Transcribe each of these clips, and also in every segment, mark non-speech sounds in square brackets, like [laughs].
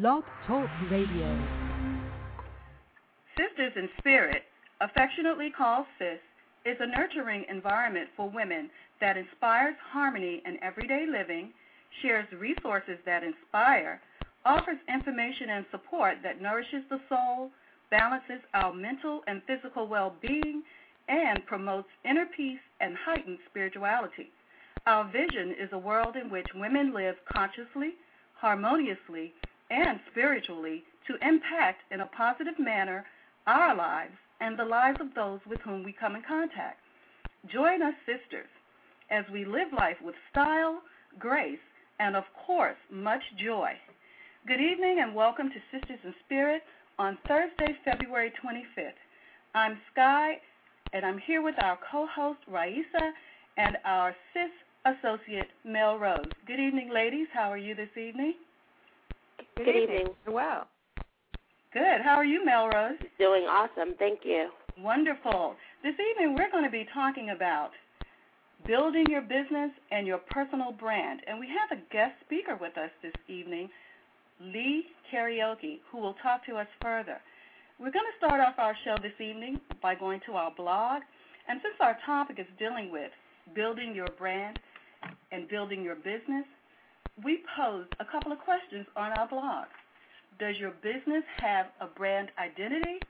Blog Talk Radio. Sisters in Spirit, affectionately called SIS, is a nurturing environment for women that inspires harmony in everyday living, shares resources that inspire, offers information and support that nourishes the soul, balances our mental and physical well being, and promotes inner peace and heightened spirituality. Our vision is a world in which women live consciously, harmoniously, and spiritually to impact in a positive manner our lives and the lives of those with whom we come in contact. Join us, sisters, as we live life with style, grace, and of course, much joy. Good evening and welcome to Sisters in Spirit on Thursday, February 25th. I'm Sky, and I'm here with our co host, Raisa, and our sis associate, Mel Rose. Good evening, ladies. How are you this evening? Good, Good evening. evening. Well. Good. How are you, Melrose? Doing awesome. Thank you. Wonderful. This evening we're going to be talking about building your business and your personal brand. And we have a guest speaker with us this evening, Lee Kariuki, who will talk to us further. We're going to start off our show this evening by going to our blog. And since our topic is dealing with building your brand and building your business, we posed a couple of questions on our blog. Does your business have a brand identity?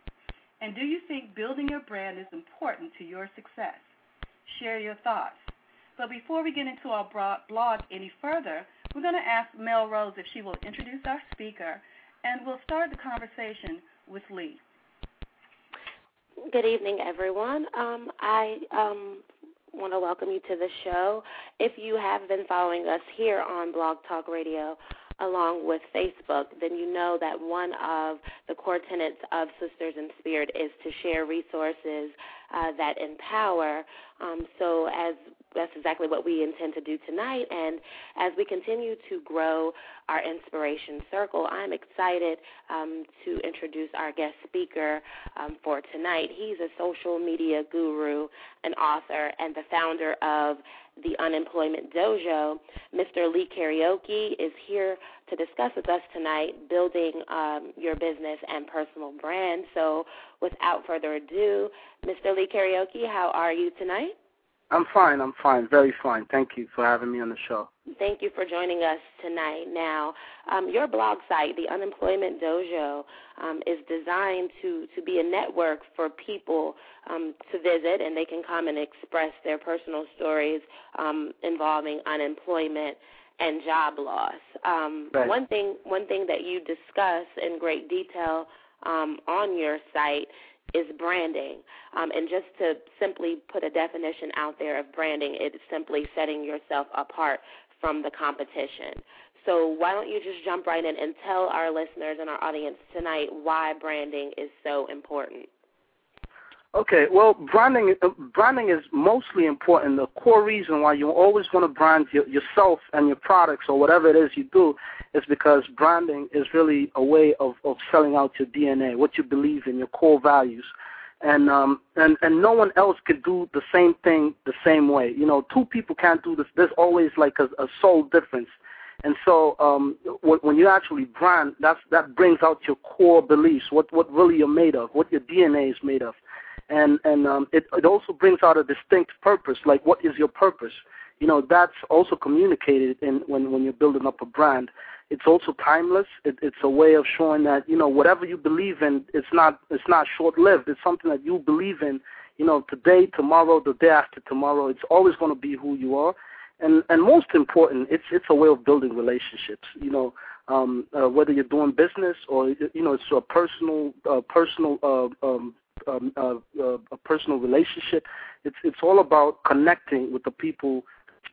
And do you think building your brand is important to your success? Share your thoughts. But before we get into our blog any further, we're going to ask Mel Rose if she will introduce our speaker, and we'll start the conversation with Lee. Good evening, everyone. Um, I um, want to welcome you to the show. If you have been following us here on Blog Talk Radio, along with Facebook, then you know that one of the core tenets of Sisters in Spirit is to share resources uh, that empower. Um, so, as that's exactly what we intend to do tonight. And as we continue to grow our inspiration circle, I'm excited um, to introduce our guest speaker um, for tonight. He's a social media guru, an author, and the founder of the Unemployment Dojo. Mr. Lee Kariuki is here to discuss with us tonight building um, your business and personal brand. So, without further ado, Mr. Lee Kariuki, how are you tonight? I'm fine. I'm fine. Very fine. Thank you for having me on the show. Thank you for joining us tonight. Now, um, your blog site, the Unemployment Dojo, um, is designed to, to be a network for people um, to visit, and they can come and express their personal stories um, involving unemployment and job loss. Um, right. One thing, one thing that you discuss in great detail um, on your site is branding. Um, and just to simply put a definition out there of branding, it's simply setting yourself apart from the competition. So why don't you just jump right in and tell our listeners and our audience tonight why branding is so important? Okay, well, branding uh, branding is mostly important. The core reason why you always want to brand your, yourself and your products or whatever it is you do is because branding is really a way of, of selling out your DNA, what you believe in, your core values. And um and and no one else could do the same thing the same way. You know, two people can't do this. There's always like a, a soul difference. And so um, when you actually brand, that's, that brings out your core beliefs, what, what really you're made of, what your DNA is made of and and um, it it also brings out a distinct purpose. Like, what is your purpose? You know, that's also communicated in when when you're building up a brand. It's also timeless. It, it's a way of showing that you know whatever you believe in, it's not it's not short lived. It's something that you believe in. You know, today, tomorrow, the day after tomorrow. It's always going to be who you are. And and most important, it's it's a way of building relationships. You know, um, uh, whether you're doing business or you know it's a personal uh, personal uh, um, um, uh, uh, a personal relationship. It's it's all about connecting with the people,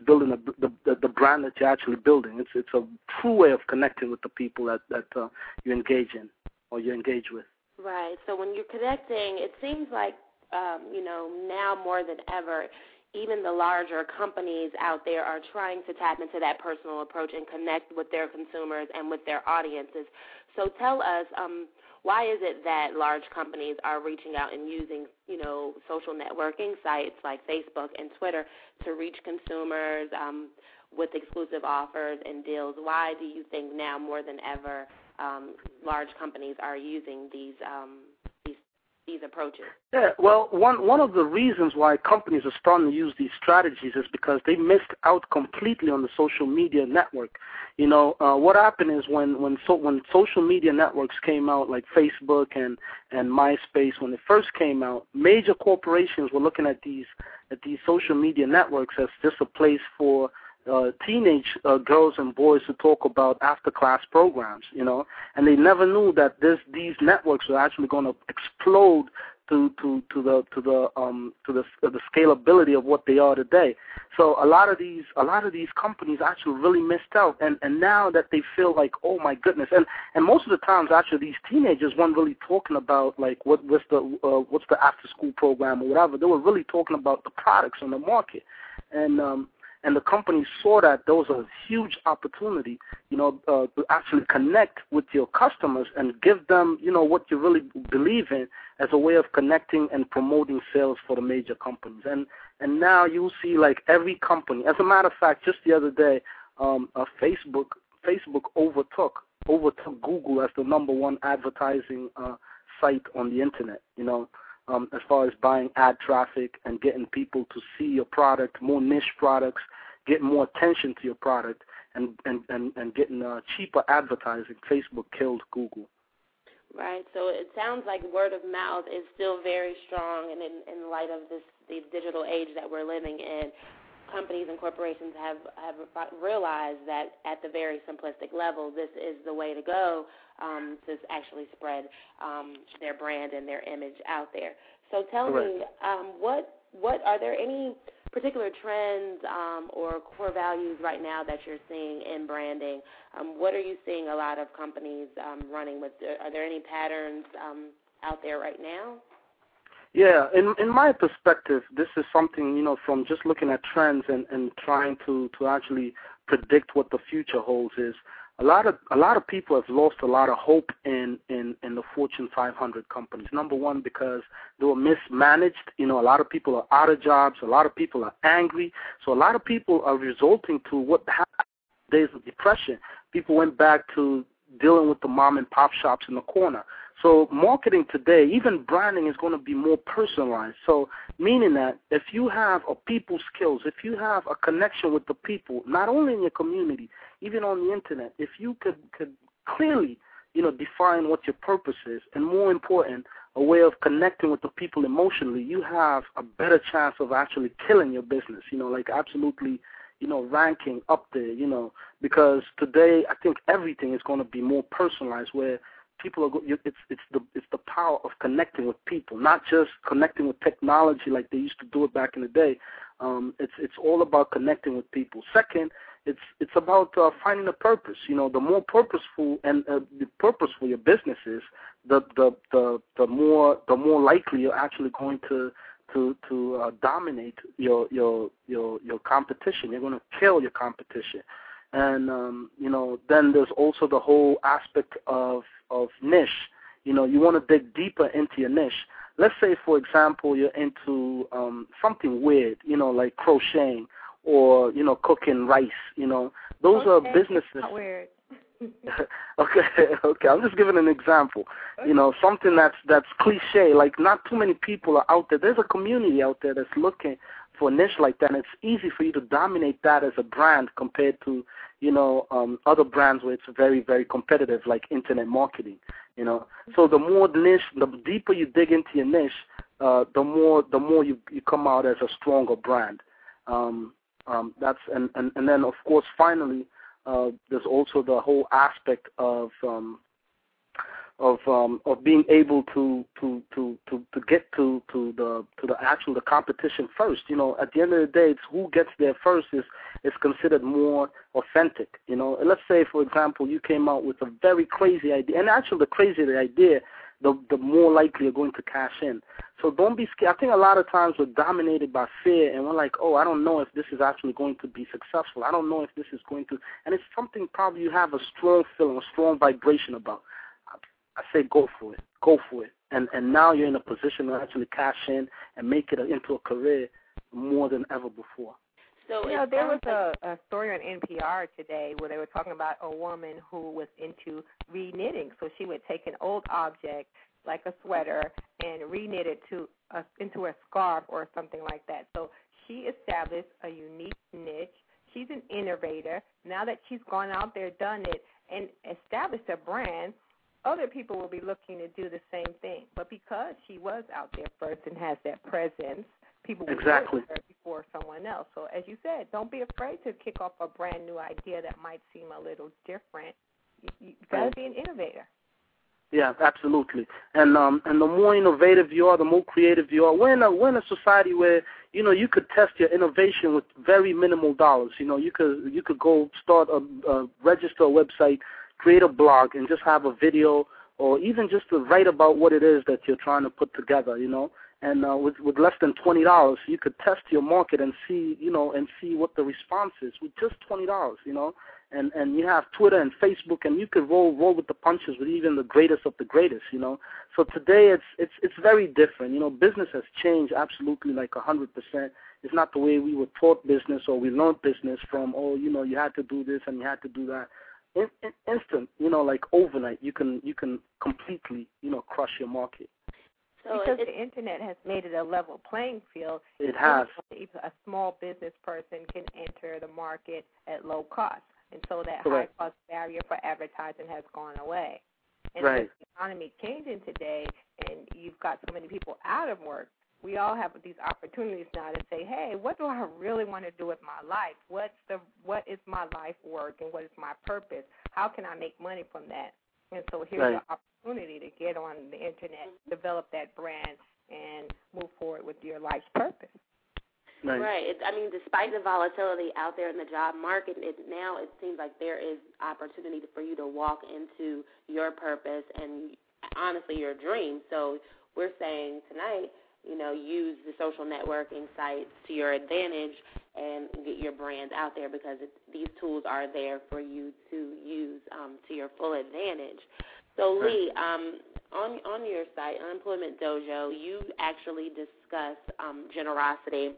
building a, the, the the brand that you're actually building. It's it's a true way of connecting with the people that that uh, you engage in or you engage with. Right. So when you're connecting, it seems like um, you know now more than ever. Even the larger companies out there are trying to tap into that personal approach and connect with their consumers and with their audiences. So tell us, um, why is it that large companies are reaching out and using, you know, social networking sites like Facebook and Twitter to reach consumers? Um, with exclusive offers and deals. Why do you think now more than ever um, large companies are using these um, these approaches? Yeah, well, one one of the reasons why companies are starting to use these strategies is because they missed out completely on the social media network. You know, uh, what happened is when when so when social media networks came out, like Facebook and and MySpace, when it first came out, major corporations were looking at these at these social media networks as just a place for uh, teenage uh, girls and boys to talk about after class programs, you know, and they never knew that this these networks were actually going to explode to to to the to the um to the uh, the scalability of what they are today. So a lot of these a lot of these companies actually really missed out, and and now that they feel like oh my goodness, and and most of the times actually these teenagers weren't really talking about like what what's the uh, what's the after school program or whatever. They were really talking about the products on the market, and um and the company saw that there was a huge opportunity, you know, uh, to actually connect with your customers and give them, you know, what you really believe in as a way of connecting and promoting sales for the major companies. And and now you see like every company. As a matter of fact, just the other day, um, uh, Facebook Facebook overtook overtook Google as the number one advertising uh, site on the internet. You know um, as far as buying ad traffic and getting people to see your product, more niche products, getting more attention to your product, and and and, and getting uh, cheaper advertising. Facebook killed Google. Right. So it sounds like word of mouth is still very strong, and in, in light of this the digital age that we're living in, companies and corporations have have realized that at the very simplistic level, this is the way to go um, to actually spread um, their brand and their image out there. So tell Correct. me, um, what what are there any particular trends um, or core values right now that you're seeing in branding? Um, what are you seeing a lot of companies um, running with? Are there any patterns um, out there right now? Yeah, in in my perspective, this is something you know from just looking at trends and and trying to to actually predict what the future holds is a lot of a lot of people have lost a lot of hope in in in the Fortune 500 companies. Number one, because they were mismanaged. You know, a lot of people are out of jobs. A lot of people are angry. So a lot of people are resulting to what happened days of depression. People went back to dealing with the mom and pop shops in the corner. So marketing today, even branding is going to be more personalized. So meaning that if you have a people skills, if you have a connection with the people, not only in your community, even on the internet, if you could could clearly, you know, define what your purpose is, and more important, a way of connecting with the people emotionally, you have a better chance of actually killing your business. You know, like absolutely you know, ranking up there, you know, because today I think everything is going to be more personalized where people are it's it's the it's the power of connecting with people, not just connecting with technology like they used to do it back in the day. Um, it's it's all about connecting with people. Second, it's it's about uh, finding a purpose. You know, the more purposeful and uh, the purposeful your business is, the the the the more the more likely you're actually going to to to uh, dominate your your your your competition. You're going to kill your competition, and um, you know then there's also the whole aspect of of niche. You know, you want to dig deeper into your niche. Let's say, for example, you're into um, something weird. You know, like crocheting or you know cooking rice. You know, those okay. are businesses. [laughs] Okay, okay. I'm just giving an example. You know, something that's that's cliche. Like not too many people are out there. There's a community out there that's looking for a niche like that. And it's easy for you to dominate that as a brand compared to you know um, other brands where it's very very competitive, like internet marketing. You know, so the more niche, the deeper you dig into your niche, uh, the more the more you you come out as a stronger brand. Um, um, that's and, and and then of course finally uh, there's also the whole aspect of um, of um, of being able to to to to to get to to the to the actual the competition first. You know, at the end of the day, it's who gets there first is is considered more authentic. You know, let's say for example, you came out with a very crazy idea, and actually the the idea, the the more likely you're going to cash in. So don't be scared. I think a lot of times we're dominated by fear, and we're like, oh, I don't know if this is actually going to be successful. I don't know if this is going to, and it's something probably you have a strong feeling, a strong vibration about. I say go for it, go for it, and and now you're in a position to actually cash in and make it into a career more than ever before. So you know, there was like, a, a story on NPR today where they were talking about a woman who was into re-knitting. So she would take an old object like a sweater and reknit it to a, into a scarf or something like that. So she established a unique niche. She's an innovator. Now that she's gone out there, done it, and established a brand, other people will be looking to do the same thing. But because she was out there first and has that presence, people exactly. before someone else. So as you said, don't be afraid to kick off a brand new idea that might seem a little different. You, you got to be an innovator. Yeah, absolutely. And um and the more innovative you are, the more creative you are. We're in a we're in a society where you know you could test your innovation with very minimal dollars. You know you could you could go start a, a register a website, create a blog, and just have a video or even just to write about what it is that you're trying to put together. You know, and uh, with with less than twenty dollars, you could test your market and see you know and see what the response is with just twenty dollars. You know, and and you have Twitter and Facebook, and you could roll roll with the punches with even the greatest of the greatest, you know. So today it's it's it's very different. You know, business has changed absolutely like a hundred percent. It's not the way we were taught business or we learned business from. Oh, you know, you had to do this and you had to do that. In, in, instant, you know, like overnight, you can you can completely you know crush your market. So because the internet has made it a level playing field. It has. A small business person can enter the market at low cost and so that Correct. high cost barrier for advertising has gone away. And right. with the economy changing today, and you've got so many people out of work, we all have these opportunities now to say, "Hey, what do I really want to do with my life? What's the what is my life work, and what is my purpose? How can I make money from that?" And so here's right. your opportunity to get on the internet, develop that brand, and move forward with your life's purpose. Right. right. It, I mean, despite the volatility out there in the job market, it, now it seems like there is opportunity for you to walk into your purpose and honestly your dream. So we're saying tonight, you know, use the social networking sites to your advantage and get your brand out there because it, these tools are there for you to use um, to your full advantage. So Lee, um, on on your site, Unemployment Dojo, you actually discuss um, generosity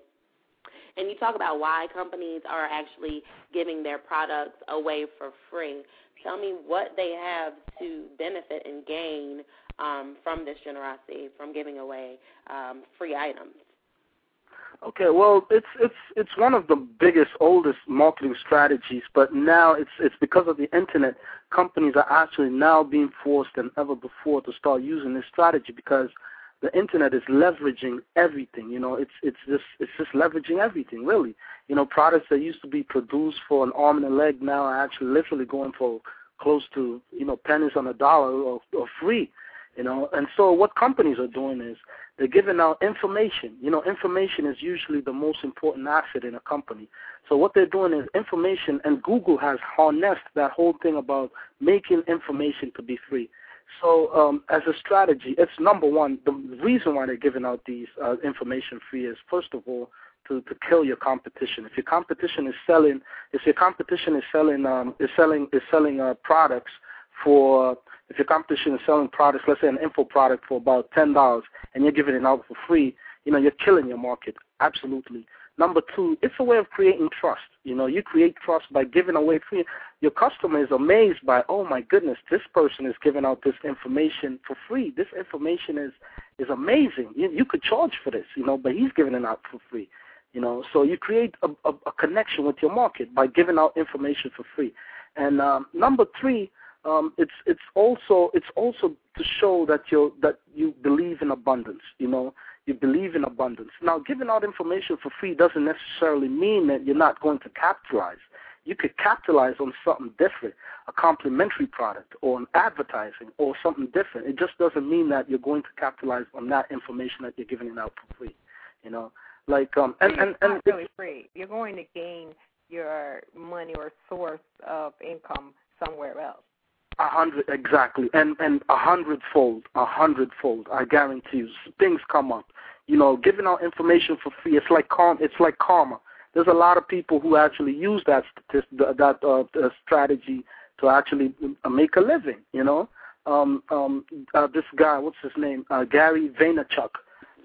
and you talk about why companies are actually giving their products away for free. Tell me what they have to benefit and gain um, from this generosity, from giving away um, free items. Okay, well, it's it's it's one of the biggest, oldest marketing strategies, but now it's it's because of the internet. Companies are actually now being forced than ever before to start using this strategy because the internet is leveraging everything. You know, it's it's just it's just leveraging everything really. You know, products that used to be produced for an arm and a leg now are actually literally going for close to you know pennies on a dollar or, or free. You know, and so what companies are doing is they're giving out information. You know, information is usually the most important asset in a company. So what they're doing is information, and Google has harnessed that whole thing about making information to be free. So um, as a strategy, it's number one. The reason why they're giving out these uh, information free is first of all to, to kill your competition. If your competition is selling, if your competition is selling um, is selling is selling uh, products for if your competition is selling products, let's say an info product for about ten dollars, and you're giving it out for free, you know you're killing your market. Absolutely. Number two, it's a way of creating trust. You know, you create trust by giving away free. Your customer is amazed by, oh my goodness, this person is giving out this information for free. This information is is amazing. You, you could charge for this, you know, but he's giving it out for free. You know, so you create a, a, a connection with your market by giving out information for free. And um, number three, um, it's it's also it's also to show that you that you believe in abundance. You know, you believe in abundance. Now, giving out information for free doesn't necessarily mean that you're not going to capitalize. You could capitalize on something different, a complementary product or an advertising or something different. It just doesn't mean that you're going to capitalize on that information that you're giving out for free. You know, like um, and and and it's really free. You're going to gain your money or source of income somewhere else. A hundred exactly, and and a hundredfold, a hundredfold. I guarantee you, things come up. You know, giving out information for free. It's like karma. It's like karma. There's a lot of people who actually use that that uh, strategy to actually uh, make a living. You know, um, um, uh, this guy, what's his name? Uh, Gary Vaynerchuk.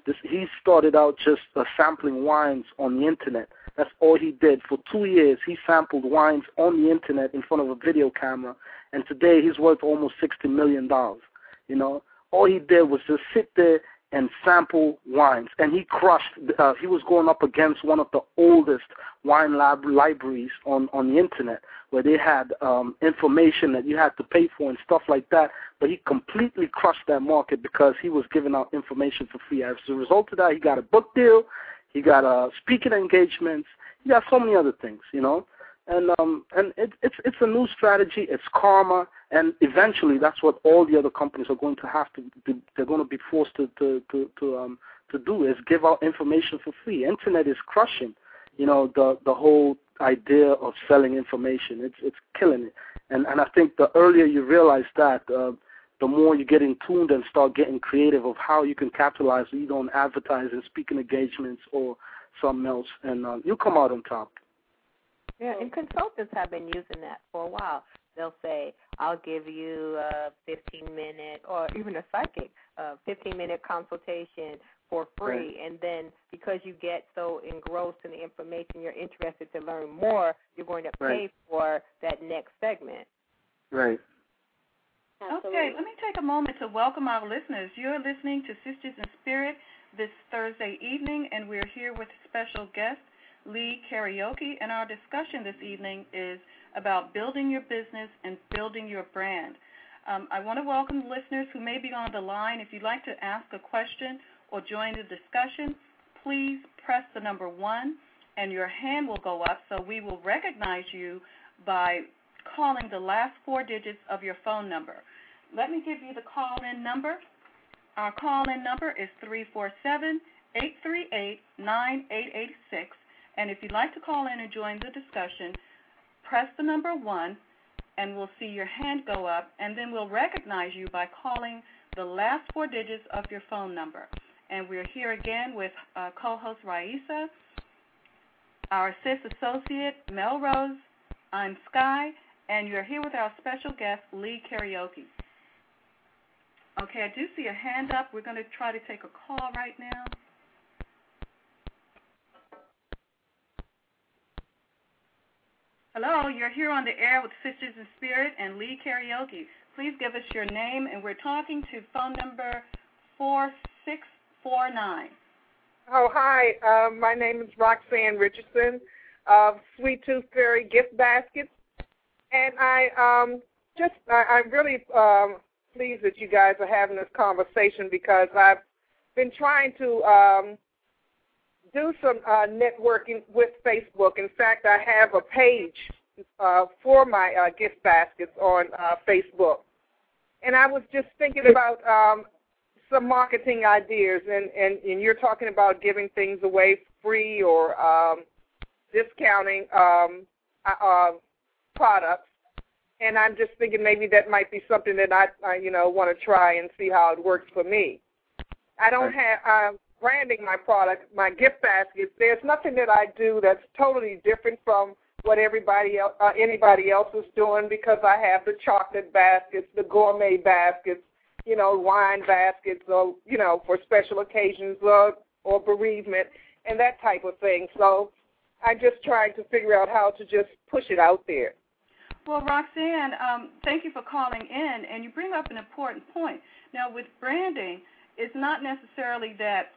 This he started out just uh, sampling wines on the internet, That's all he did for two years. He sampled wines on the internet in front of a video camera, and today he's worth almost sixty million dollars. You know, all he did was just sit there and sample wines, and he crushed. Uh, he was going up against one of the oldest wine lab libraries on on the internet, where they had um, information that you had to pay for and stuff like that. But he completely crushed that market because he was giving out information for free. As a result of that, he got a book deal, he got uh, speaking engagements, he got so many other things, you know and um and it, it's it's a new strategy. It's karma, and eventually that's what all the other companies are going to have to. Do. They're going to be forced to to to, to um to do is give out information for free. Internet is crushing, you know, the the whole idea of selling information. It's it's killing it, and and I think the earlier you realize that. Uh, the more you get in tuned and start getting creative of how you can capitalize either on advertising, speaking engagements, or something else, and um, you come out on top. Yeah, and consultants have been using that for a while. They'll say, "I'll give you a 15-minute, or even a psychic, a 15-minute consultation for free." Right. And then because you get so engrossed in the information, you're interested to learn more. You're going to pay right. for that next segment. Right. Absolutely. Okay, let me take a moment to welcome our listeners. You're listening to Sisters in Spirit this Thursday evening, and we're here with special guest Lee Kariuki, and our discussion this evening is about building your business and building your brand. Um, I want to welcome listeners who may be on the line. If you'd like to ask a question or join the discussion, please press the number one, and your hand will go up so we will recognize you by calling the last four digits of your phone number. Let me give you the call in number. Our call in number is 347 838 9886. And if you'd like to call in and join the discussion, press the number one, and we'll see your hand go up, and then we'll recognize you by calling the last four digits of your phone number. And we're here again with uh, co-host Raisa, our assist associate Melrose. I'm Sky, and you're here with our special guest Lee Kariuki. Okay, I do see a hand up. We're going to try to take a call right now. Hello, you're here on the air with Sisters in Spirit and Lee Kariuki. Please give us your name, and we're talking to phone number 4649. Oh, hi. Uh, my name is Roxanne Richardson of Sweet Tooth Fairy Gift Baskets. And I um, just, I, I'm really um, pleased that you guys are having this conversation because I've been trying to um, do some uh, networking with Facebook. In fact, I have a page uh, for my uh, gift baskets on uh, Facebook. And I was just thinking about um, some marketing ideas, and, and, and you're talking about giving things away free or um, discounting um, uh, uh, products. And I'm just thinking maybe that might be something that I, I you know, want to try and see how it works for me. I don't have. Uh, branding my product, my gift baskets, there's nothing that I do that's totally different from what everybody else, uh, anybody else is doing because I have the chocolate baskets, the gourmet baskets, you know, wine baskets, or you know, for special occasions or or bereavement and that type of thing. So I'm just trying to figure out how to just push it out there. Well, Roxanne, um, thank you for calling in, and you bring up an important point. Now, with branding, it's not necessarily that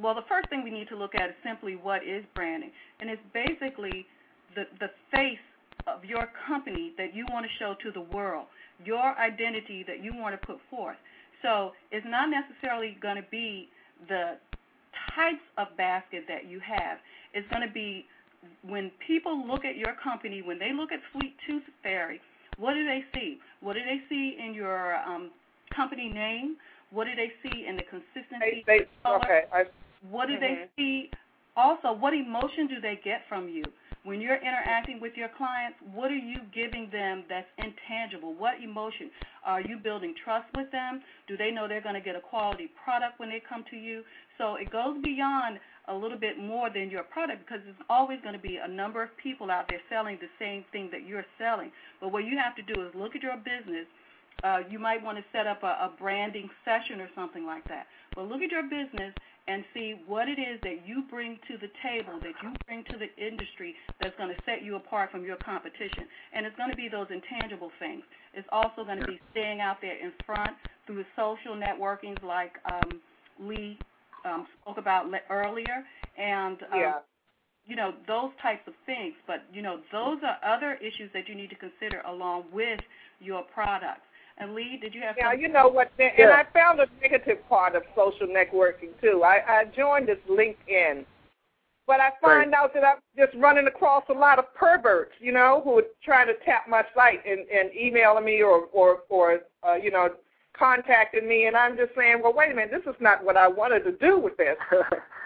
well, the first thing we need to look at is simply what is branding, and it's basically the the face of your company that you want to show to the world, your identity that you want to put forth. So it's not necessarily going to be the types of basket that you have. It's going to be when people look at your company, when they look at Sweet Tooth Fairy, what do they see? What do they see in your um, company name? What do they see in the consistency? They, they, okay, I what do mm-hmm. they see? Also, what emotion do they get from you? When you're interacting with your clients, what are you giving them that's intangible? What emotion? Are you building trust with them? Do they know they're going to get a quality product when they come to you? So it goes beyond a little bit more than your product because there's always going to be a number of people out there selling the same thing that you're selling. But what you have to do is look at your business uh, you might want to set up a, a branding session or something like that. But look at your business and see what it is that you bring to the table, that you bring to the industry that's going to set you apart from your competition. And it's going to be those intangible things. It's also going to be staying out there in front through social networkings like um, Lee um, spoke about earlier, and um, yeah. you know those types of things. But you know those are other issues that you need to consider along with your products. And Lee, did you have? Yeah, something? you know what? And yeah. I found a negative part of social networking too. I, I joined this LinkedIn, but I find right. out that I'm just running across a lot of perverts, you know, who are trying to tap my site and, and emailing me or or or uh, you know contacting me, and I'm just saying, well, wait a minute, this is not what I wanted to do with this. [laughs]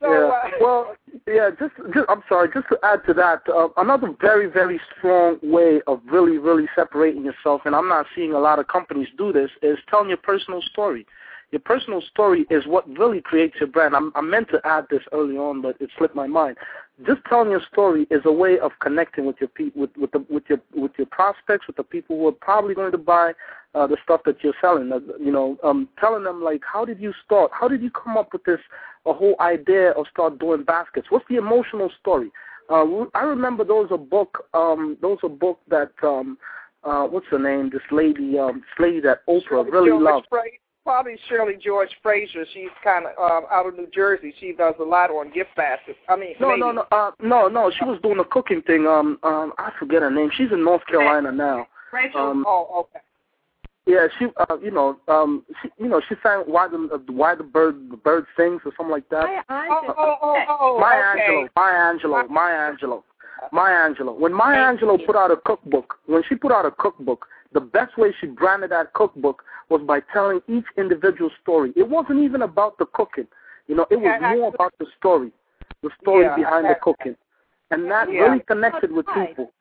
So, yeah. uh, [laughs] well, yeah. Just, just, I'm sorry. Just to add to that, uh, another very, very strong way of really, really separating yourself, and I'm not seeing a lot of companies do this, is telling your personal story. Your personal story is what really creates your brand. I'm, I meant to add this early on, but it slipped my mind. Just telling your story is a way of connecting with your pe- with with, the, with your with your prospects, with the people who are probably going to buy uh, the stuff that you're selling. Uh, you know, um, telling them like, how did you start? How did you come up with this a whole idea of start doing baskets? What's the emotional story? Uh, I remember there was a book. Um, there was a book that um, uh, what's her name? This lady, um, this lady that Oprah really loved. Probably Shirley George Frazier. She's kind of um, out of New Jersey. She does a lot on gift baskets. I mean, No, ladies. no, no, uh, no, no. She was doing a cooking thing. Um, um, I forget her name. She's in North Carolina now. Rachel. Um, Oh, okay. yeah, she, uh, you know, um, she, you know, she sang why the uh, why the bird the bird sings or something like that. I, I Oh, just, oh, oh, Maya okay. Angelou, Maya Angelou, Maya Angelou, Maya Angelou. When Maya Thank Angelou you. put out a cookbook, when she put out a cookbook, the best way she branded that cookbook was by telling each individual story. It wasn't even about the cooking, you know, it was more about the story, the story Yeah, behind the cooking, and that Yeah. really connected with people.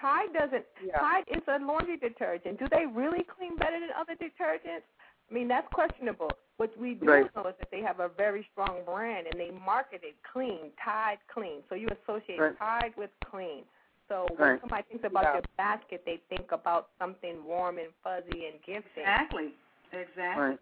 Tide doesn't. Yeah. Tide is a laundry detergent. Do they really clean better than other detergents? I mean, that's questionable. What we do Right. know is that they have a very strong brand and they market it clean, Tide clean. So you associate Right. Tide with clean. So when Right. somebody thinks about Yeah. your basket, they think about something warm and fuzzy and gifting. Exactly. Exactly. Right.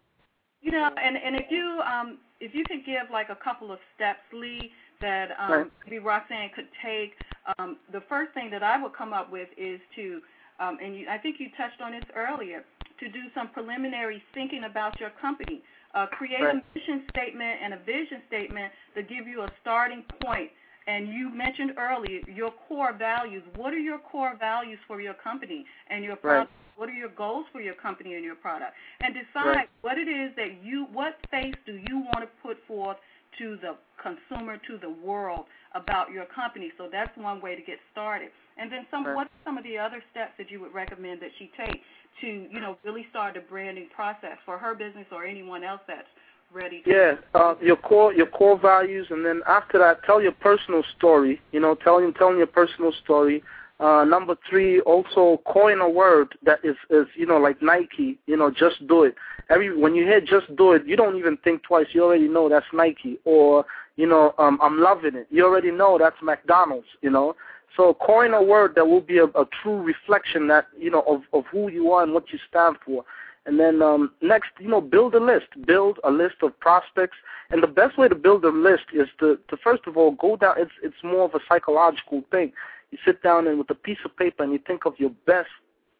You know, and and if you um if you could give like a couple of steps, Lee, that um Right. maybe Roxanne could take, um the first thing that I would come up with is to um and you I think you touched on this earlier, to do some preliminary thinking about your company. Uh create Right. a mission statement and a vision statement to give you a starting point. And you mentioned earlier your core values. What are your core values for your company and your product? What are your goals for your company and your product? And decide Right. what it is that you, what face do you want to put forth to the consumer, to the world about your company. So that's one way to get started. And then some, Right. what are some of the other steps that you would recommend that she take to, you know, really start the branding process for her business or anyone else that's ready to Yeah, uh, your core your core values, and then after that, tell your personal story. You know, telling telling your personal story. Uh, number three, also coin a word that is is you know like Nike. You know, just do it. Every when you hear just do it, you don't even think twice. You already know that's Nike. Or you know, um, I'm loving it. You already know that's McDonald's. You know. So coin a word that will be a, a true reflection that you know of of who you are and what you stand for. And then um, next, you know, build a list. Build a list of prospects. And the best way to build a list is to, to first of all go down. It's it's more of a psychological thing. You sit down and with a piece of paper and you think of your best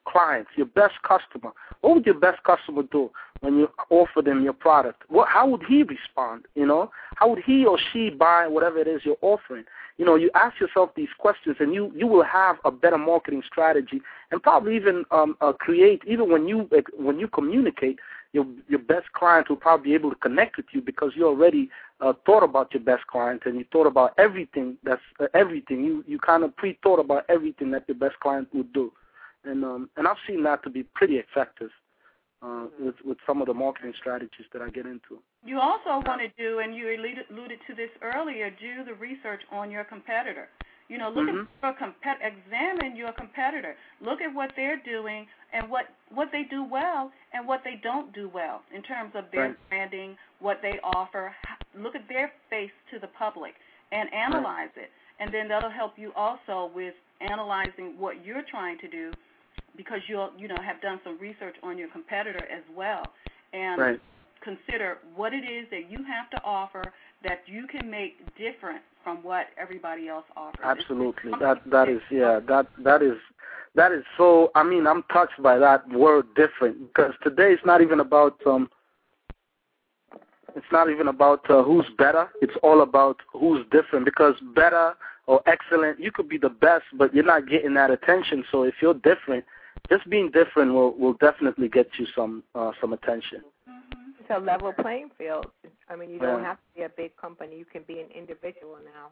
clients, your best customer. What would your best customer do when you offer them your product? What how would he respond? You know, how would he or she buy whatever it is you're offering? You know, you ask yourself these questions, and you you will have a better marketing strategy, and probably even um, uh, create even when you when you communicate, your your best client will probably be able to connect with you because you already uh, thought about your best client and you thought about everything that's uh, everything you you kind of pre-thought about everything that your best client would do, and um, and I've seen that to be pretty effective uh, with with some of the marketing strategies that I get into. You also want to do, and you alluded, alluded to this earlier, do the research on your competitor. You know, look Mhm. at your compet, examine your competitor. Look at what they're doing and what what they do well and what they don't do well in terms of their Right. branding, what they offer. Look at their face to the public and analyze it, and then that'll help you also with analyzing what you're trying to do because you'll you know have done some research on your competitor as well, and right. consider what it is that you have to offer that you can make different from what everybody else offers. Absolutely. That that is yeah, that that is that is so I mean, I'm touched by that word different because today it's not even about um it's not even about uh, who's better. It's all about who's different because better or excellent, you could be the best, but you're not getting that attention. So if you're different, just being different will will definitely get you some uh, some attention. Mm-hmm. It's a level playing field. I mean, you don't have to be a big company. You can be an individual now.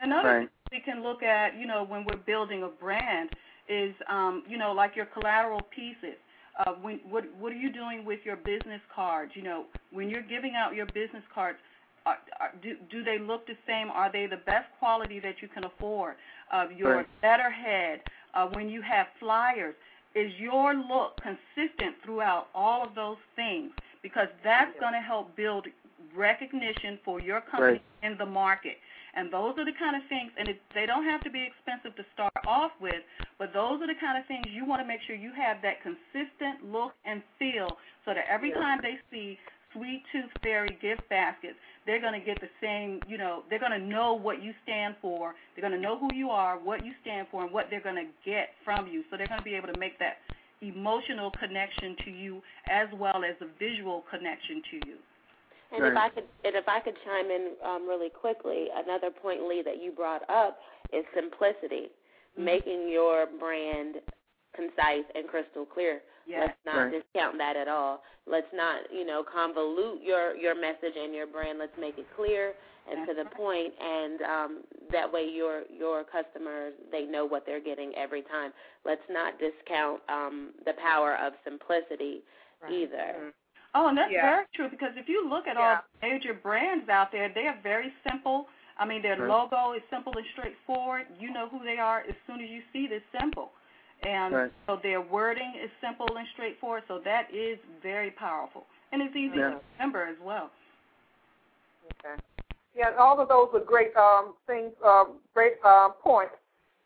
Another Right. thing we can look at, you know, when we're building a brand is, um, you know, like your collateral pieces. Uh, when, what what are you doing with your business cards? You know, when you're giving out your business cards, are, are, do do they look the same? Are they the best quality that you can afford? Uh, your Right. letterhead. Uh, when you have flyers, is your look consistent throughout all of those things? Because that's going to help build recognition for your company Right. in the market. And those are the kind of things, and it, they don't have to be expensive to start off with, but those are the kind of things you want to make sure you have that consistent look and feel so that every time they see Sweet Tooth Fairy gift baskets, they're going to get the same, you know, they're going to know what you stand for. They're going to know who you are, what you stand for, and what they're going to get from you. So they're going to be able to make that emotional connection to you as well as a visual connection to you. And if I could, and if I could chime in um, really quickly, another point, Lee, that you brought up is simplicity, Mhm. making your brand concise and crystal clear. Yes. Let's not Right. discount that at all. Let's not, you know, convolute your your message and your brand. Let's make it clear and to the That's point, and um, that way your your customers they know what they're getting every time. Let's not discount um, the power of simplicity either. Oh, and that's Yeah. very true because if you look at all major brands out there, they are very simple. I mean, their Right. logo is simple and straightforward. You know who they are as soon as you see this symbol. And Right. so their wording is simple and straightforward, so that is very powerful. And it's easy Yeah. to remember as well. Okay. Yeah, all of those are great um, things, uh, great uh, points.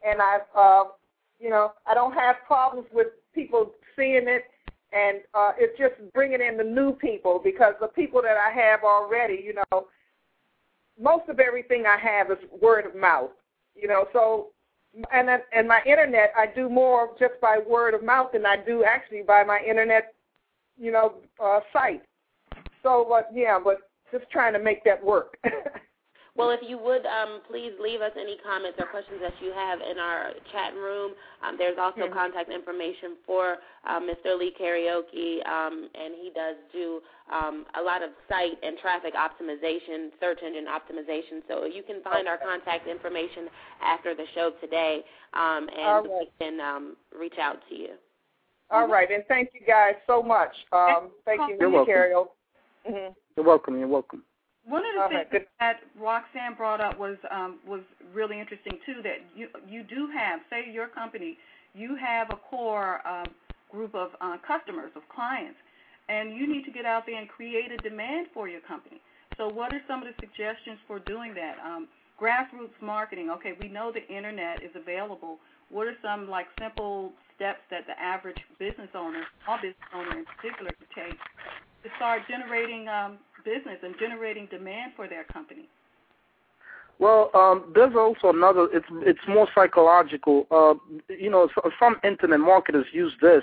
And I've, uh, you know, I don't have problems with people seeing it, and uh, it's just bringing in the new people because the people that I have already, you know, most of everything I have is word of mouth, you know. So, and and my internet, I do more just by word of mouth than I do actually by my internet, you know, uh, site. So, but yeah, but just trying to make that work. [laughs] Well, if you would, um, please leave us any comments or questions that you have in our chat room. Um, there's also Mhm. contact information for uh, Mr. Lee Kariuki, um, and he does do um, a lot of site and traffic optimization, search engine optimization. So you can find our contact information after the show today, um, and All right. we can um, reach out to you. All right, and thank you guys so much. Um, thank you, You're welcome. Mm-hmm. You're welcome. You're welcome. One of the All things right, that Roxanne brought up was um, was really interesting too. That you you do have, say, your company, you have a core uh, group of uh, customers, of clients, and you need to get out there and create a demand for your company. So, what are some of the suggestions for doing that? Um, grassroots marketing. Okay, we know the internet is available. What are some like simple steps that the average business owner, small business owner in particular, could take to start generating um, business and generating demand for their company? Well, um, there's also another. It's it's more psychological. Uh, you know, some internet marketers use this.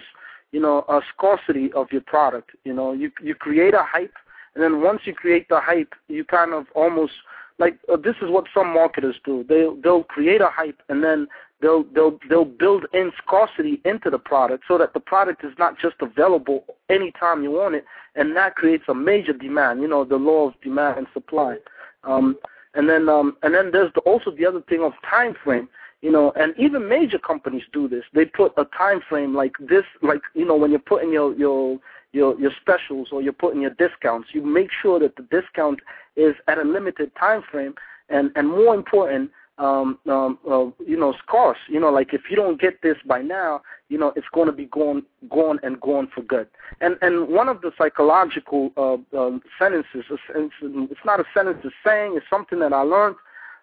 You know, a scarcity of your product. You know, you you create a hype, and then once you create the hype, you kind of almost like uh, this is what some marketers do. They they'll create a hype, and then they'll they'll they'll build in scarcity into the product so that the product is not just available anytime you want it, and that creates a major demand. You know, the law of demand and supply. Um, and then um, and then there's the, also the other thing of time frame. You know, and even major companies do this. They put a time frame like this, like you know, when you're putting your your your your specials or you're putting your discounts, you make sure that the discount is at a limited time frame, and and more important, um, um, uh, you know, scarce. You know, like if you don't get this by now, you know, it's going to be gone, gone and gone for good. And and one of the psychological uh, um, sentences, it's, not a sentence, it's saying, it's something that I learned,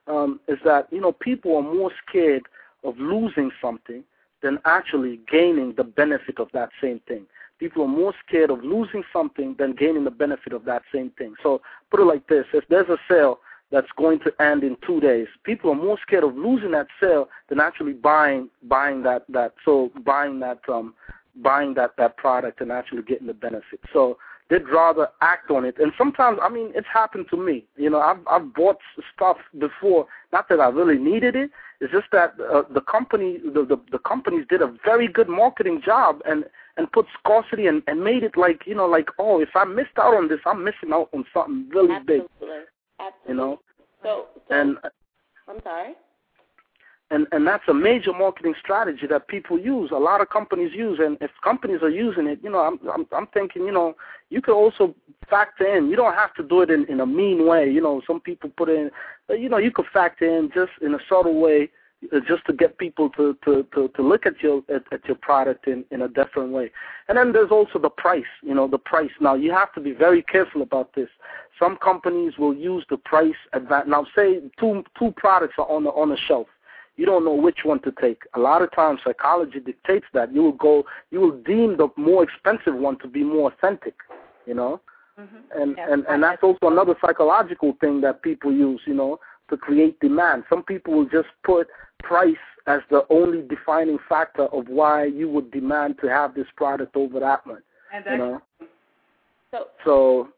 um, is that you know people are more scared of losing something than actually gaining the benefit of that same thing. People are more scared of losing something than gaining the benefit of that same thing. So put it like this: if there's a sale that's going to end in two days, people are more scared of losing that sale than actually buying buying that that so buying that um buying that that product and actually getting the benefit. So they'd rather act on it. And sometimes, I mean, it's happened to me. You know, I've I've bought stuff before, not that I really needed it. It's just that uh, the company, the, the the companies did a very good marketing job and and put scarcity and and made it like you know like oh if I missed out on this, I'm missing out on something really Absolutely. big. Absolutely. You know. So, so And I'm sorry. and and that's a major marketing strategy that people use. A lot of companies use, and if companies are using it, you know, I'm I'm, I'm thinking, you know, you could also factor in. You don't have to do it in in a mean way. You know, some people put in, but you know, you could factor in just in a subtle way, just to get people to to to, to look at your at, at your product in in a different way. And then there's also the price. You know, the price. Now you have to be very careful about this. Some companies will use the price advantage. Now, say two two products are on the on the shelf you don't know which one to take. A lot of times psychology dictates that. You will go you will deem the more expensive one to be more authentic, you know? Mm-hmm. And Yeah, and and that's also another psychological thing that people use, you know, to create demand. Some people will just put price as the only defining factor of why you would demand to have this product over that one, And you know? So, So,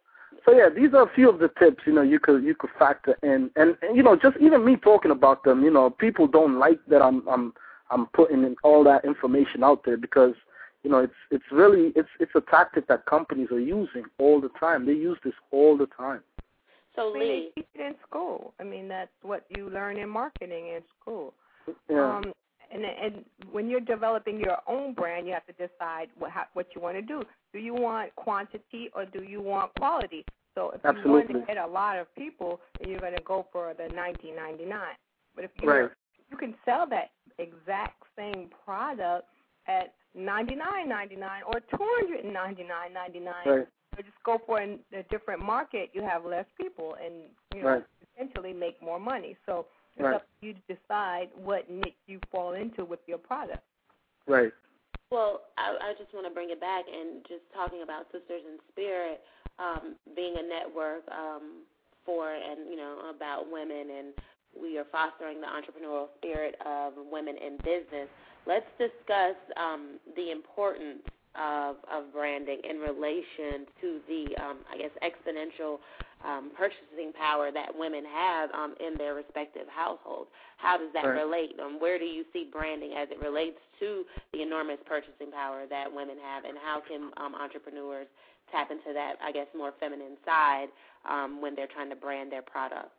so yeah, these are a few of the tips you know you could you could factor in, and, and you know just even me talking about them, you know, people don't like that I'm I'm I'm putting in all that information out there because you know it's it's really it's it's a tactic that companies are using all the time. They use this all the time. So I Lee, they teach it in school. I mean, that's what you learn in marketing in school. Yeah, Um, and and when you're developing your own brand, you have to decide what how, what you want to do. Do you want quantity or do you want quality? So if you Absolutely. want to get a lot of people, then you're going to go for the 19.99. But if you right, you can sell that exact same product at 99.99 or 299.99. right, Or just go for a, a different market. You have less people, and you know Right. potentially make more money. So it's Right. up to you to decide what niche you fall into with your product. right. Well, I, I just want to bring it back and just talking about Sisters in Spirit um, being a network um, for and you know about women, and we are fostering the entrepreneurial spirit of women in business. Let's discuss um, the importance of of branding in relation to the um, I guess exponential um, purchasing power that women have um, in their respective households. How does that Right. relate? Um, where do you see branding as it relates to the enormous purchasing power that women have, and how can um, entrepreneurs tap into that, I guess, more feminine side um, when they're trying to brand their product?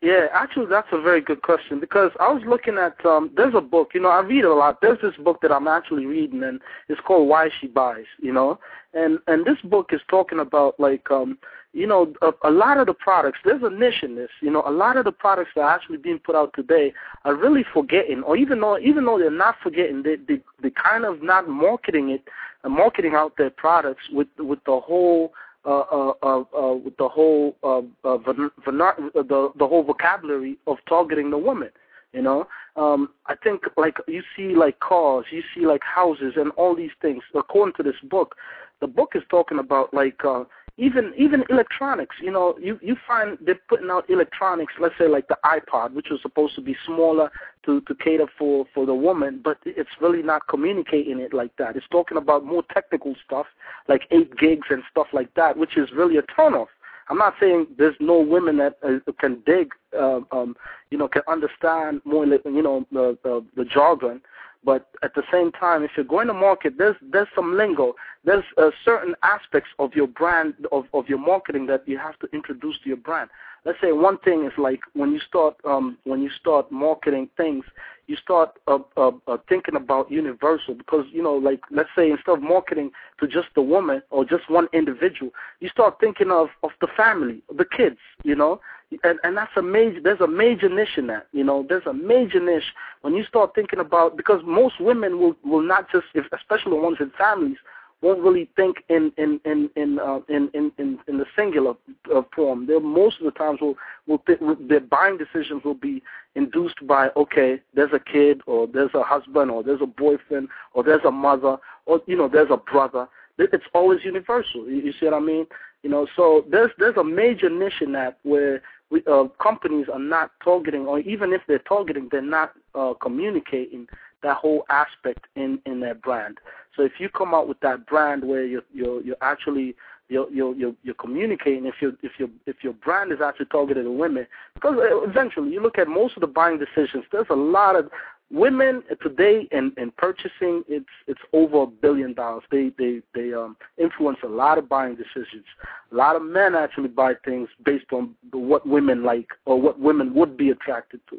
Yeah, actually, that's a very good question because I was looking at um, there's a book. You know, I read a lot. There's this book that I'm actually reading, and it's called Why She Buys. You know, and and this book is talking about like um, you know a, a lot of the products. There's a niche in this. You know, a lot of the products that are actually being put out today are really forgetting, or even though even though they're not forgetting, they they they kind of not marketing it, marketing out their products with with the whole uh, uh, uh, uh, with the whole uh, uh, the the whole vocabulary of targeting the woman. You know, um, I think like you see like cars, you see like houses, and all these things. According to this book, the book is talking about like uh, even even electronics. You know, you you find they're putting out electronics. Let's say like the iPod, which was supposed to be smaller to to cater for for the woman, but it's really not communicating it like that. It's talking about more technical stuff like eight gigs and stuff like that, which is really a turnoff. I'm not saying there's no women that uh, can dig, uh, um, you know, can understand more, you know, the, the the jargon. But at the same time, if you're going to market, there's there's some lingo. There's uh, certain aspects of your brand, of of your marketing that you have to introduce to your brand. Let's say one thing is like when you start um, when you start marketing things, you start uh, uh, uh, thinking about universal because you know like let's say instead of marketing to just the woman or just one individual, you start thinking of of the family, the kids, you know, and and that's a major there's a major niche in that, you know, there's a major niche when you start thinking about because most women will will not just if especially the ones in families won't really think in in in in uh, in, in in in the singular uh, form. They most of the times will will th- their buying decisions will be induced by okay, there's a kid or there's a husband or there's a boyfriend or there's a mother or you know there's a brother. It's always universal. You, you see what I mean? You know, so there's there's a major niche in that where uh, companies are not targeting, or even if they're targeting, they're not uh, communicating that whole aspect in in their brand. So if you come out with that brand where you're you're, you're actually you're, you're you're you're communicating if your if your if your brand is actually targeted at women because uh, eventually you look at most of the buying decisions there's a lot of women today in in purchasing it's it's over a billion dollars they they they um influence a lot of buying decisions a lot of men actually buy things based on what women like or what women would be attracted to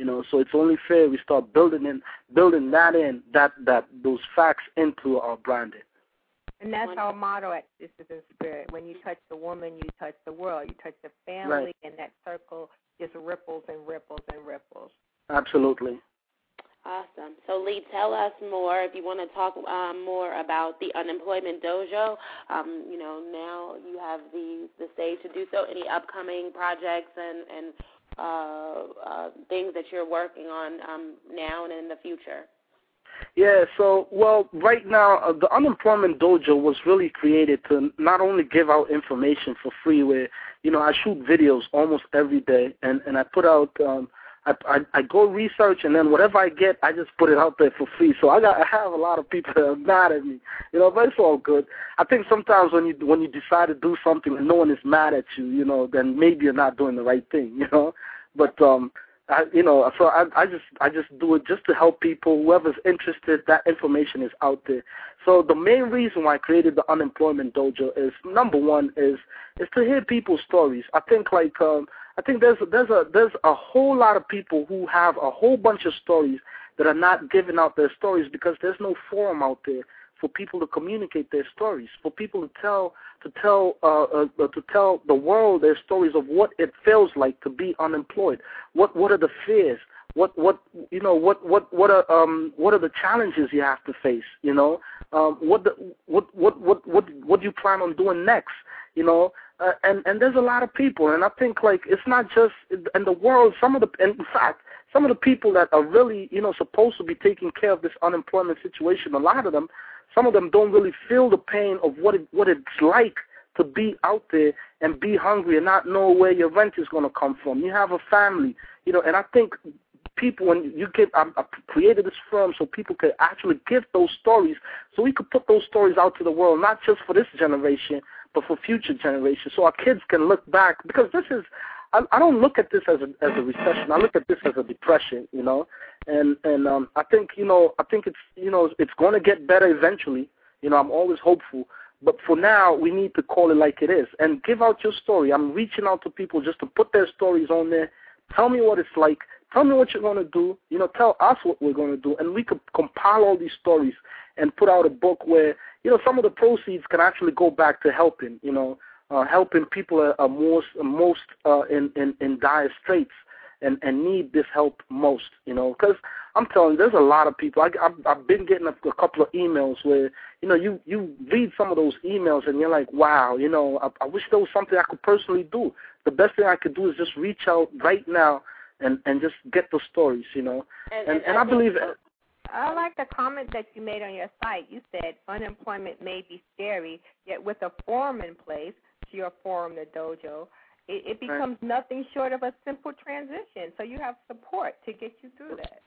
you know, so it's only fair we start building in, building that in, that that those facts into our branding. And that's our motto at Sisters in Spirit. When you touch the woman, you touch the world. You touch the family, right. and that circle just ripples and ripples and ripples. Absolutely. Awesome. So, Lee, tell us more if you want to talk um, more about the unemployment dojo. Um, you know, now you have the the stage to do so. Any upcoming projects and and uh, uh, things that you're working on um, now and in the future? Yeah, so well, right now uh, the unemployment dojo was really created to not only give out information for free. Where you know I shoot videos almost every day, and and I put out. Um, I, I I go research and then whatever I get, I just put it out there for free. So I got I have a lot of people [laughs] that are mad at me, you know, but it's all good. I think sometimes when you when you decide to do something and no one is mad at you, you know, then maybe you're not doing the right thing, [laughs] you know. But um, I, you know, so I, I just I just do it just to help people. Whoever's interested, that information is out there. So the main reason why I created the unemployment dojo is number one is is to hear people's stories. I think like um, I think there's there's a there's a whole lot of people who have a whole bunch of stories that are not giving out their stories because there's no forum out there for people to communicate their stories, for people to tell to tell uh, uh, to tell the world their stories of what it feels like to be unemployed. What what are the fears? What what you know what what what are um what are the challenges you have to face? You know um, what the what what what what what do you plan on doing next? You know uh, and and there's a lot of people, and I think like it's not just in the world. Some of the in fact some of the people that are really you know supposed to be taking care of this unemployment situation, a lot of them some of them don't really feel the pain of what it what it's like to be out there and be hungry and not know where your rent is going to come from. You have a family, you know, and I think people when you get I, I created this firm so people could actually give those stories so we could put those stories out to the world not just for this generation but for future generations so our kids can look back because this is I, I don't look at this as a as a recession. I look at this as a depression, you know. And and um, I think you know I think it's you know it's going to get better eventually. You know, I'm always hopeful. But for now, we need to call it like it is and give out your story. I'm reaching out to people just to put their stories on there. Tell me what it's like. Tell me what you're going to do. You know, tell us what we're going to do, and we could compile all these stories and put out a book where you know some of the proceeds can actually go back to helping. You know, uh, helping people are, are most most uh, in, in in dire straits and and need this help most. You know, because I'm telling you, there's a lot of people. I, I've, I've been getting a, a couple of emails where you know you you read some of those emails and you're like, wow, you know, I, I wish there was something I could personally do. The best thing I could do is just reach out right now and and just get the stories. You know, and and, and, and I, I believe. I like the comment that you made on your site. You said unemployment may be scary, yet with a forum in place, your forum, the dojo, it, it becomes right. nothing short of a simple transition. So you have support to get you through that.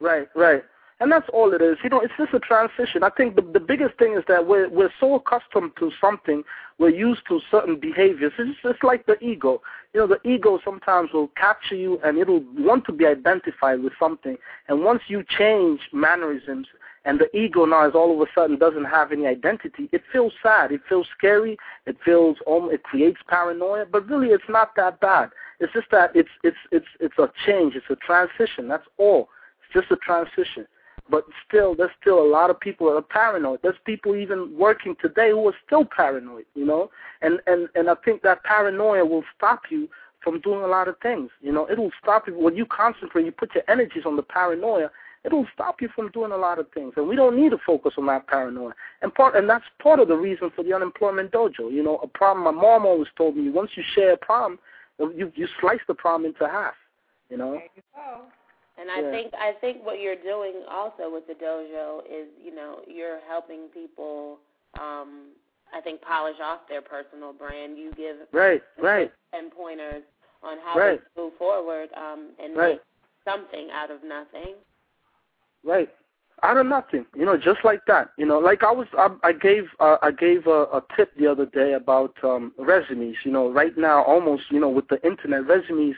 Right, right. And that's all it is. You know, it's just a transition. I think the the biggest thing is that we're we're so accustomed to something, we're used to certain behaviors. It's just like the ego. You know, the ego sometimes will capture you and it'll want to be identified with something. And once you change mannerisms and the ego now is all of a sudden doesn't have any identity, it feels sad, it feels scary, it feels um, it creates paranoia, but really it's not that bad. It's just that it's it's it's it's a change, it's a transition. That's all. It's just a transition. But still, there's still a lot of people that are paranoid. There's people even working today who are still paranoid, you know. And and and I think that paranoia will stop you from doing a lot of things. You know, it'll stop you when you concentrate. You put your energies on the paranoia it'll stop you from doing a lot of things. And we don't need to focus on that paranoia. And part and that's part of the reason for the unemployment dojo. You know, a problem. My mom always told me once you share a problem, you you slice the problem into half. You know. And I Yeah. think I think what you're doing also with the dojo is, you know, you're helping people um I think polish off their personal brand. You give Right. Right. and pointers on how Right. to move forward um and Right. make something out of nothing. Right. Out of nothing, you know, just like that. You know, like I was, I, I gave, uh, I gave a, a tip the other day about um, resumes. You know, right now, almost, you know, with the internet, resumes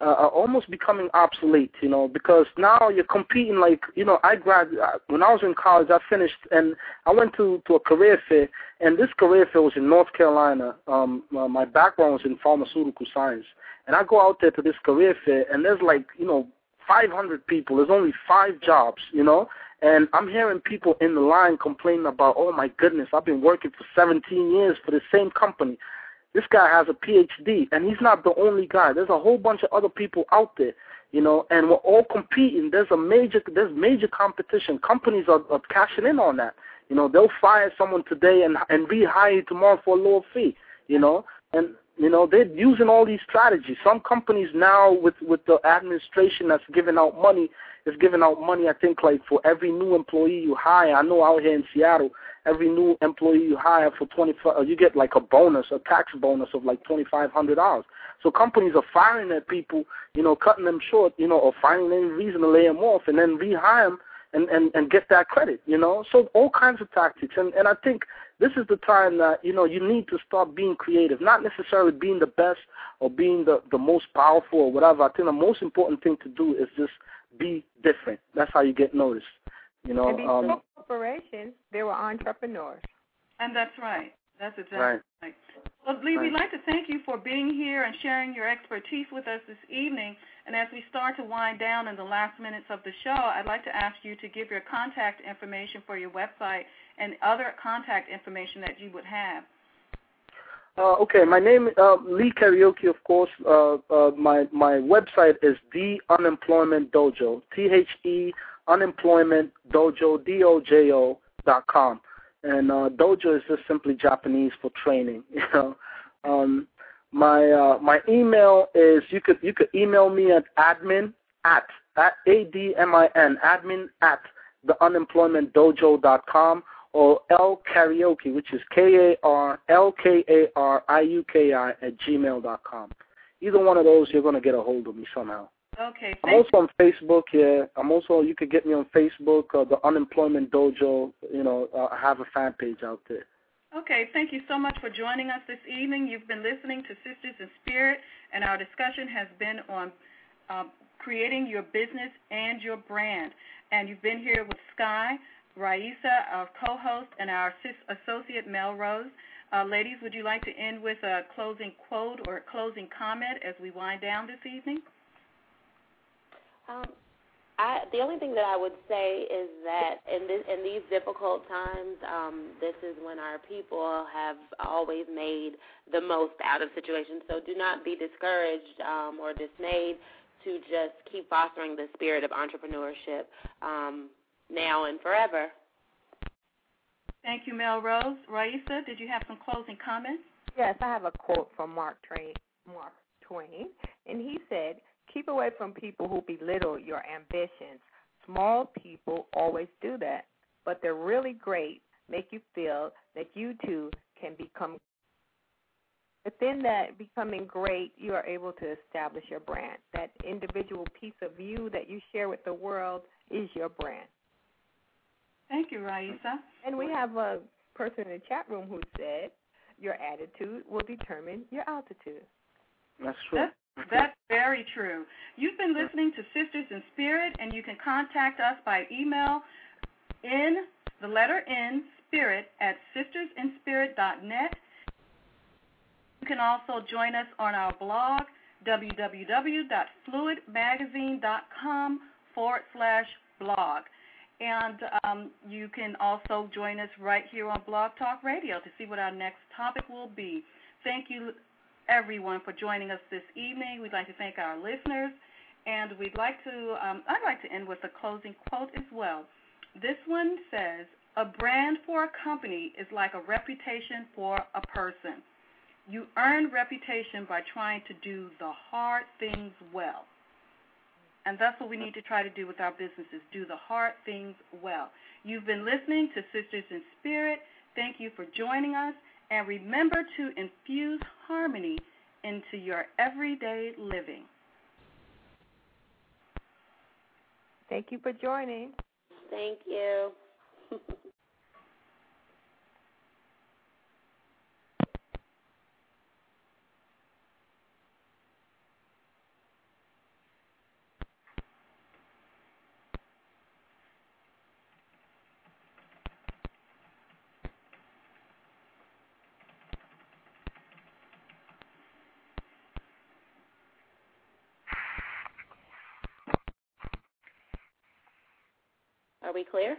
uh, are almost becoming obsolete. You know, because now you're competing. Like, you know, I grad uh, when I was in college, I finished and I went to to a career fair, and this career fair was in North Carolina. Um, uh, my background was in pharmaceutical science, and I go out there to this career fair, and there's like, you know, 500 people. There's only five jobs, you know, and I'm hearing people in the line complaining about, oh my goodness, I've been working for 17 years for the same company. This guy has a PhD, and he's not the only guy. There's a whole bunch of other people out there, you know, and we're all competing. There's a major, there's major competition. Companies are, are cashing in on that. You know, they'll fire someone today and and rehire tomorrow for a lower fee. You know, and you know they're using all these strategies. Some companies now, with with the administration that's giving out money, is giving out money. I think like for every new employee you hire. I know out here in Seattle, every new employee you hire for twenty five, uh, you get like a bonus, a tax bonus of like twenty five hundred dollars. So companies are firing their people, you know, cutting them short, you know, or finding any reason to lay them off, and then rehire them and and and get that credit, you know. So all kinds of tactics, and and I think this is the time that you know you need to start being creative, not necessarily being the best or being the the most powerful or whatever. I think the most important thing to do is just be different. That's how you get noticed, you know. and Um, corporations, there were entrepreneurs. And that's right. That's exactly Right. right. Well, Lee, we'd like to thank you for being here and sharing your expertise with us this evening. And as we start to wind down in the last minutes of the show, I'd like to ask you to give your contact information for your website and other contact information that you would have. Uh, okay, my name uh, Lee Kariuki, of course. Uh, uh, my my website is the Unemployment Dojo. T H E Unemployment Dojo dot com. And uh, dojo is just simply Japanese for training. [laughs] You know, um, my uh, my email is you could you could email me at admin at at a d m i n admin at the unemployment dojo dot com or L Kariuki, which is K A R L K A R I U K I at gmail dot com. Either one of those, you're going to get a hold of me somehow. Okay, I'm also on Facebook. Yeah, I'm also. You could get me on Facebook, uh, the Unemployment Dojo. You know, uh, I have a fan page out there. Okay, thank you so much for joining us this evening. You've been listening to Sisters in Spirit, and our discussion has been on uh, creating your business and your brand. And you've been here with Sky, Raisa, our co-host, and our sis- associate Melrose. Uh, ladies, would you like to end with a closing quote or a closing comment as we wind down this evening? Um, I, the only thing that I would say is that in this, in these difficult times, um, this is when our people have always made the most out of situations. So do not be discouraged um, or dismayed. To just keep fostering the spirit of entrepreneurship um, now and forever. Thank you, Melrose. Raisa, did you have some closing comments? Yes, I have a quote from Mark Twain, Mark Twain, and he said, "Keep away from people who belittle your ambitions. Small people always do that, but they're really great. Make you feel that you too can become. Within that becoming great, you are able to establish your brand. That individual piece of you that you share with the world is your brand. Thank you, Raisa. And we have a person in the chat room who said, "Your attitude will determine your altitude." That's true. That's, that's very true. You've been listening to Sisters in Spirit, and you can contact us by email in the letter N spirit at sistersinspirit.net. You can also join us on our blog, www.fluidmagazine.com forward slash blog. And um, you can also join us right here on Blog Talk Radio to see what our next topic will be. Thank you, everyone, for joining us this evening. We'd like to thank our listeners. And we'd like to, um, I'd like to end with a closing quote as well. This one says, A brand for a company is like a reputation for a person. You earn reputation by trying to do the hard things well. And that's what we need to try to do with our businesses do the hard things well. You've been listening to Sisters in Spirit. Thank you for joining us. And remember to infuse harmony into your everyday living. Thank you for joining. Thank you. Are we clear?